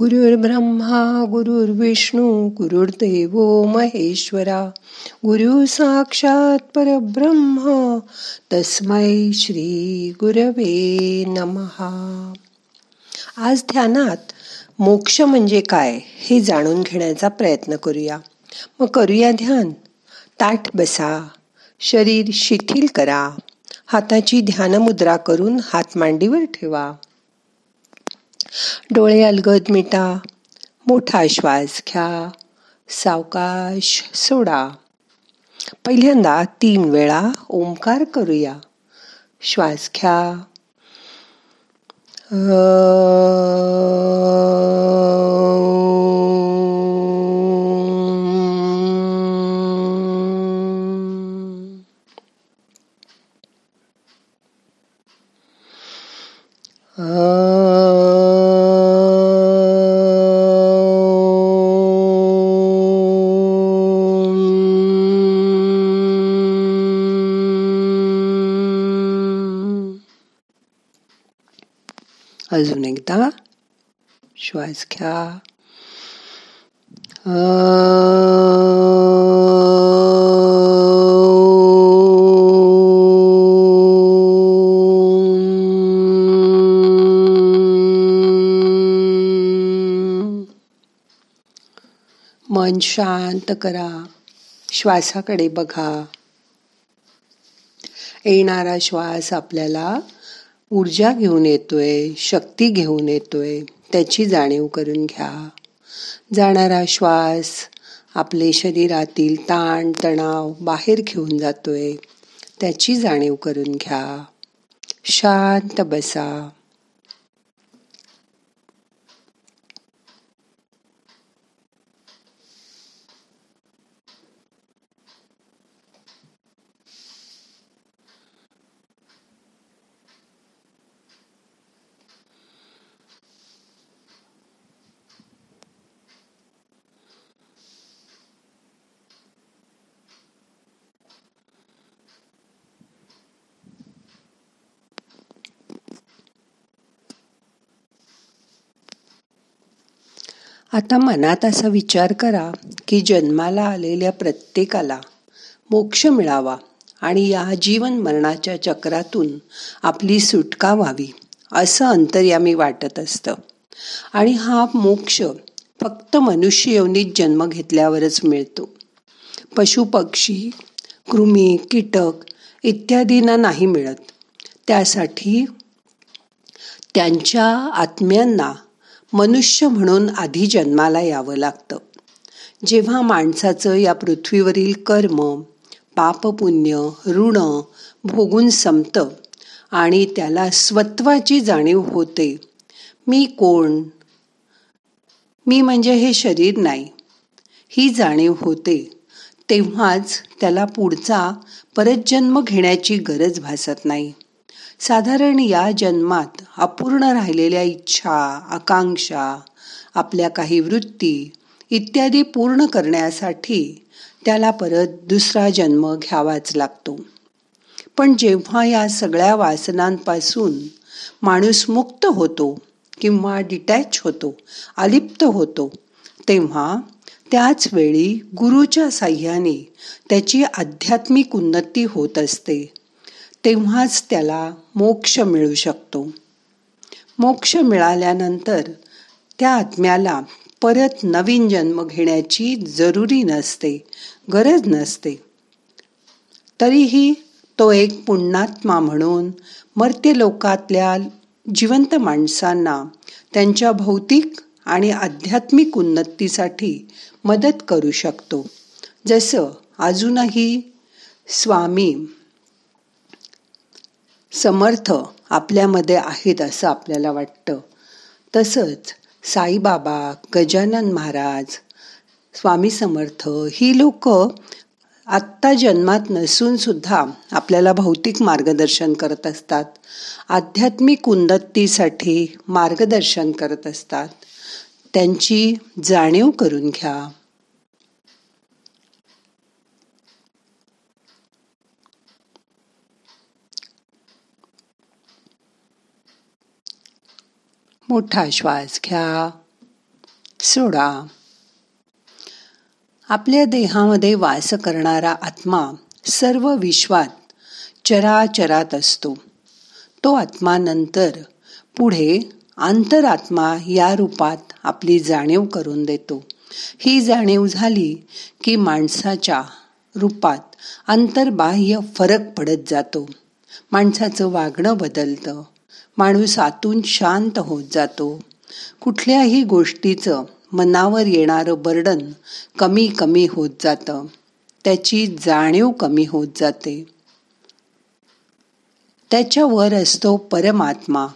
गुरुर्ब्रह्मा गुरुर्विष्णू गुरुर्देव महेश्वरा गुरु साक्षात परब्रह्म तस्मै श्री गुरवे नमहा. आज ध्यानात मोक्ष म्हणजे काय हे जाणून घेण्याचा प्रयत्न करूया. मग करूया ध्यान. ताठ बसा शरीर शिथिल करा हाताची ध्यानमुद्रा करून हात मांडीवर ठेवा. डोळे अलगद मिटा, मोठा श्वास घ्या, सावकाश सोडा. पहिल्यांदा तीन वेळा ओंकार करूया. श्वास घ्या. अजून एकदा. श्वास घ्या. मन शांत करा. श्वासाकडे बघा. येणारा श्वास आपल्याला ऊर्जा घेऊन येतोय शक्ती घेऊन येतोय त्याची जाणीव करून घ्या. जाणारा श्वास आपले शरीरातील ताण तणाव बाहेर घेऊन जातोय त्याची जाणीव करून घ्या. शांत बसा. आता मनात असा विचार करा की जन्माला आलेल्या प्रत्येकाला मोक्ष मिळावा आणि या जीवन मरणाच्या चक्रातून आपली सुटका व्हावी असं अंतर्यामी वाटत असतं. आणि हा मोक्ष फक्त मनुष्य योनीत जन्म घेतल्यावरच मिळतो. पशु पक्षी कृमी कीटक इत्यादींना नाही मिळत. त्यासाठी त्यांच्या आत्म्यांना मनुष्य म्हणून आधी जन्माला यावं लागतं. जेव्हा माणसाचं या पृथ्वीवरील कर्म पापपुण्य ऋण भोगून संपतं आणि त्याला स्वत्वाची जाणीव होते मी कोण? मी म्हणजे हे शरीर नाही. ही जाणीव होते. तेव्हाच त्याला पुढचा परत जन्म घेण्याची गरज भासत नाही. साधारण या जन्मात अपूर्ण राहिलेल्या इच्छा आकांक्षा आपल्या काही वृत्ती इत्यादी पूर्ण करण्यासाठी त्याला परत दुसरा जन्म घ्यावाच लागतो. पण जेव्हा या सगळ्या वासनांपासून माणूस मुक्त होतो किंवा डिटॅच होतो अलिप्त होतो तेव्हा त्याच वेळी गुरुच्या साह्याने त्याची आध्यात्मिक उन्नती होत असते. तेव्हाच त्याला मोक्ष मिळू शकतो. मोक्ष मिळाल्यानंतर त्या आत्म्याला परत नवीन जन्म घेण्याची जरुरी नसते गरज नसते. तरीही तो एक पुण्यात्मा म्हणून मर्त्य लोकातल्या जिवंत माणसांना त्यांच्या भौतिक आणि आध्यात्मिक उन्नतीसाठी मदत करू शकतो. जसं अजूनही स्वामी समर्थ आपल्यामध्ये आहेत असं आपल्याला वाटतं. तसंच साईबाबा गजानन महाराज स्वामी समर्थ ही लोक आत्ता जन्मात नसूनसुद्धा आपल्याला भौतिक मार्गदर्शन करत असतात. आध्यात्मिक उन्नतीसाठी मार्गदर्शन करत असतात. त्यांची जाणीव करून घ्या. मोठा श्वास घ्या. सोडा. आपल्या देहामध्ये वास करणारा आत्मा सर्व विश्वात चराचरात असतो. तो आत्मा नंतर पुढे आंतरात्मा या रूपात आपली जाणीव करून देतो. ही जाणीव झाली की माणसाच्या रूपात अंतर्बाह्य फरक पडत जातो. माणसाचं वागणं बदलतं. माणूस आतून शांत होत जातो. कुठल्याही गोष्टीचं मनावर येणारं बर्डन कमी कमी होत जातं. त्याची जाणीव कमी होत जाते. त्याच्यावर असतो परमात्मा.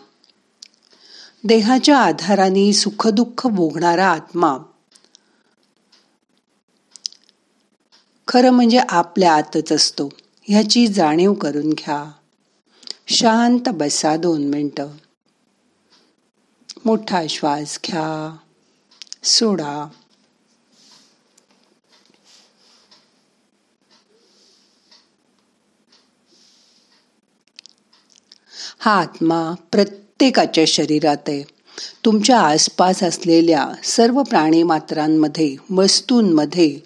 देहाच्या आधाराने सुखदुःख भोगणारा आत्मा. खरं म्हणजे आपल्या आतच असतो. ह्याची जाणीव करून घ्या. शांत बसा दोन मिनटं. मोठा श्वास घ्या. सोडा. हा आत्मा प्रत्येकाच्या शरीरात आहे. तुमच्या आसपास असलेल्या सर्व प्राणी मात्रांमध्ये वस्तूंमध्ये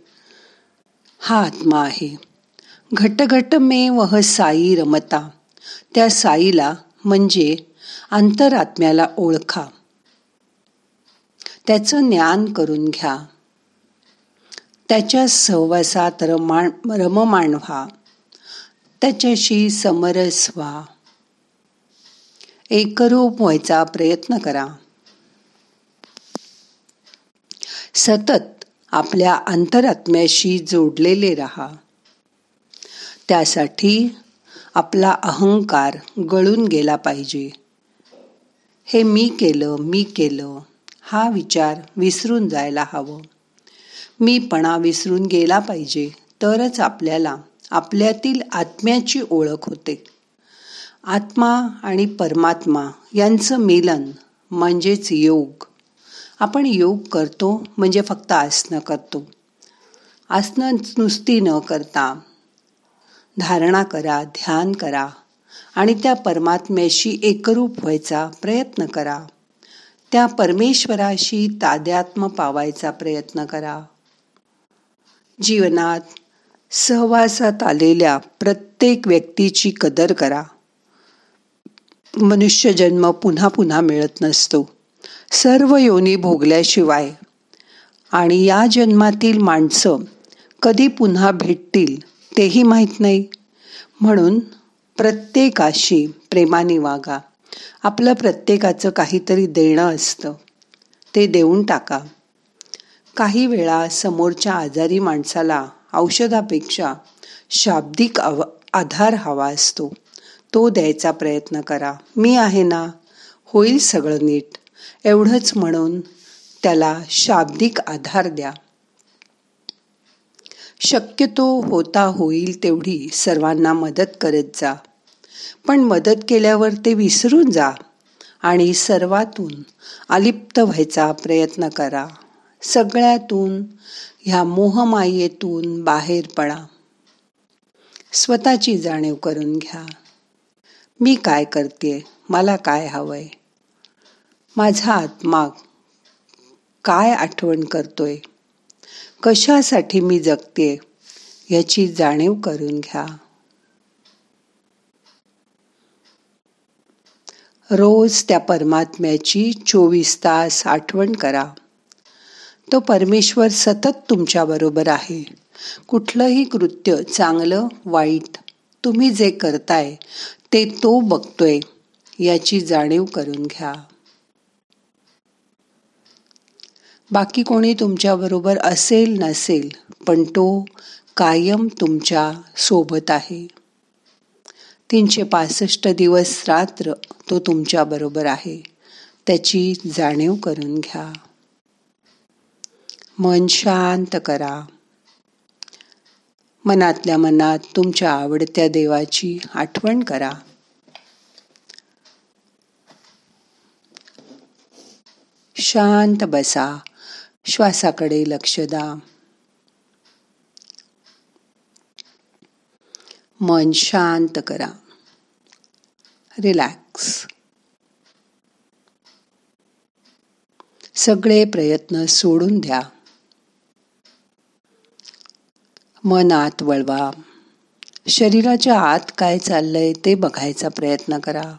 हा आत्मा आहे. घट घट मे वह साई रमता. त्या साईला म्हणजे अंतरात्म्याला ओळखा. त्याचं ज्ञान करून घ्या. त्याच्या सहवासात रमाण रम व्हा त्याच्याशी समरस व्हा एकरूप व्हायचा प्रयत्न करा. सतत आपल्या अंतरात्म्याशी जोडलेले राहा. त्यासाठी आपला अहंकार गळून गेला पाहिजे. हे मी केलं मी केलं हा विचार विसरून जायला हवं. मीपणा विसरून गेला पाहिजे तरच आपल्याला आपल्यातील आत्म्याची ओळख होते. आत्मा आणि परमात्मा यांचं मिलन म्हणजेच योग. आपण योग करतो म्हणजे फक्त आसनं करतो. आसनं नुसती न करता धारणा करा ध्यान करा आणि त्या परमात्म्याशी एकरूप व्हायचा प्रयत्न करा. त्या परमेश्वराशी ताद्यात्म पावायचा प्रयत्न करा. जीवनात सहवासात आलेल्या प्रत्येक व्यक्तीची कदर करा. मनुष्य जन्म पुन्हा पुन्हा मिळत नसतो. सर्व योनी भोगल्याशिवाय. आणि या जन्मातील माणसं कधी पुन्हा भेटतील? तेही माहीत नाही. म्हणून प्रत्येकाशी प्रेमाने वागा. आपलं प्रत्येकाचं काहीतरी देणं असतं. ते देऊन टाका. काही वेळा समोरच्या आजारी माणसाला औषधापेक्षा शाब्दिक आधार हवा असतो. तो द्यायचा प्रयत्न करा. मी आहे ना? होईल सगळं नीट. एवढंच म्हणून त्याला शाब्दिक आधार द्या. शक्यतो होता होईल तेवढी सर्वांना मदत करत जा. पण मदत केल्यावर ते विसरून जा आणि सर्वातून अलिप्त व्हायचा प्रयत्न करा. सगळ्यातून ह्या मोहमायेतून बाहेर पडा. स्वतःची जाणीव करून घ्या. मी काय करते मला काय हवंय? माझा आत्मा काय आठवण करतोय? कशासाठी मी जगते याची जाणीव करून घ्या. रोज त्या परमात्म्याची चोवीस तास आठवण करा. तो परमेश्वर सतत तुमच्या बरोबर आहे. कुठलंही कृत्य चांगलं वाईट तुम्ही जे करताय ते तो बघतोय याची जाणीव करून घ्या. बाकी कोणी तुमच्याबरोबर असेल नसेल पण तो कायम तुमच्यासोबत आहे. तीनशे पासष्ट दिवस रात्र तो तुमच्याबरोबर आहे. त्याची जाणीव करून घ्या. मन शांत करा. मनातल्या मनात तुमच्या आवडत्या देवाची आठवण करा. शांत बसा. श्वासाकडे लक्ष द्या मन शांत करा. रिलॅक्स. सगळे प्रयत्न सोडून द्या. मन आत वळवा. शरीराच्या आत काय चाललंय ते बघायचा प्रयत्न करा.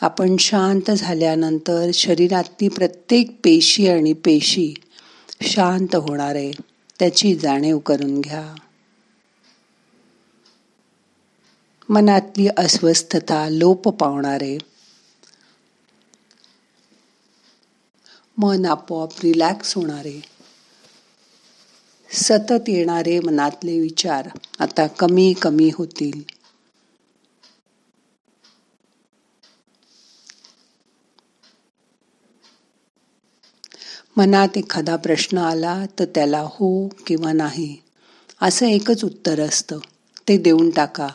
आपण शांत झाल्यानंतर शरीरातली प्रत्येक पेशी आणि पेशी शांत होणार आहे त्याची जाणीव करून घ्या. मनातली अस्वस्थता लोप पावणारे मन आपोआप रिलॅक्स होणारे सतत येणारे मनातले विचार आता कमी कमी होतील. मनात एखादा प्रश्न आला तर त्याला हो किंवा नाही असं एकच उत्तर असतं. ते देऊन टाका.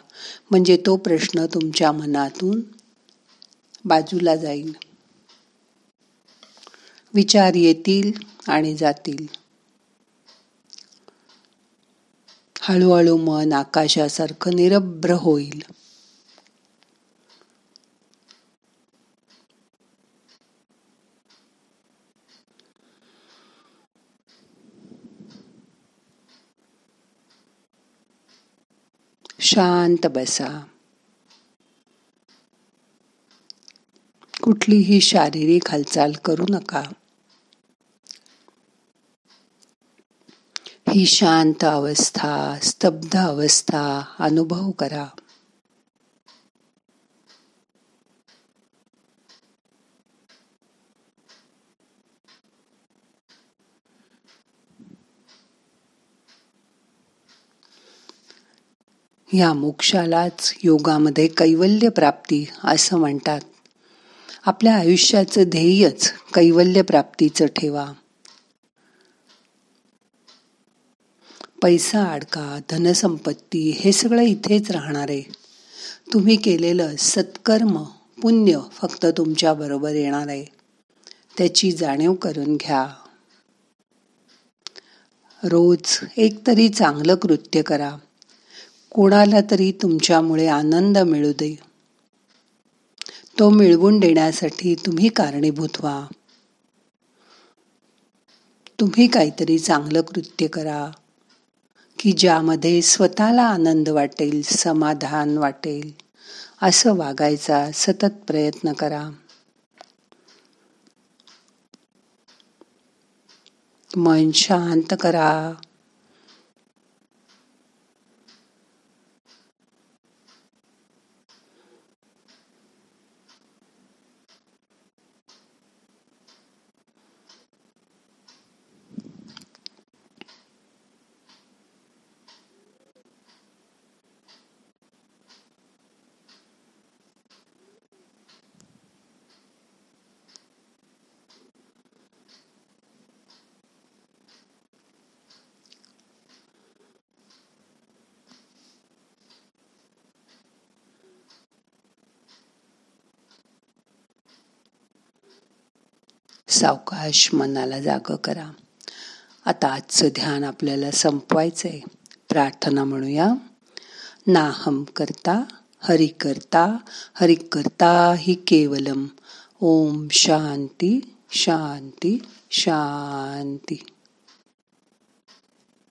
म्हणजे तो प्रश्न तुमच्या मनातून बाजूला जाईल. विचार येतील आणि जातील. हळूहळू मन आकाशासारखं निरभ्र होईल. शांत बसा. कुठलीही शारीरिक हालचाल करू नका. ही शांत अवस्था स्तब्ध अवस्था अनुभव करा. या मोक्षालाच योगामध्ये कैवल्य प्राप्ती असं म्हणतात. आपल्या आयुष्याचं ध्येयच कैवल्य प्राप्तीचं ठेवा. पैसा अडका धनसंपत्ती हे सगळं इथेच राहणार आहे. तुम्ही केलेलं सत्कर्म पुण्य फक्त तुमच्या बरोबर येणार आहे. त्याची जाणीव करून घ्या. रोज एक तरी चांगलं कृत्य करा. कोणाला तरी तुमच्यामुळे आनंद मिळू दे. तो मिळवून देण्यासाठी तुम्ही कारणीभूत व्हा. तुम्ही काहीतरी चांगलं कृत्य करा की ज्यामध्ये स्वतःला आनंद वाटेल समाधान वाटेल असं वागायचा सतत प्रयत्न करा. मन शांत करा. सावकाश मनाला जाग करा. आता आजचं ध्यान आपल्याला संपवायचंय. प्रार्थना म्हणूया. नाहम करता हरि करता हरि करता हि केवलम. ओम शांती शांती शांती.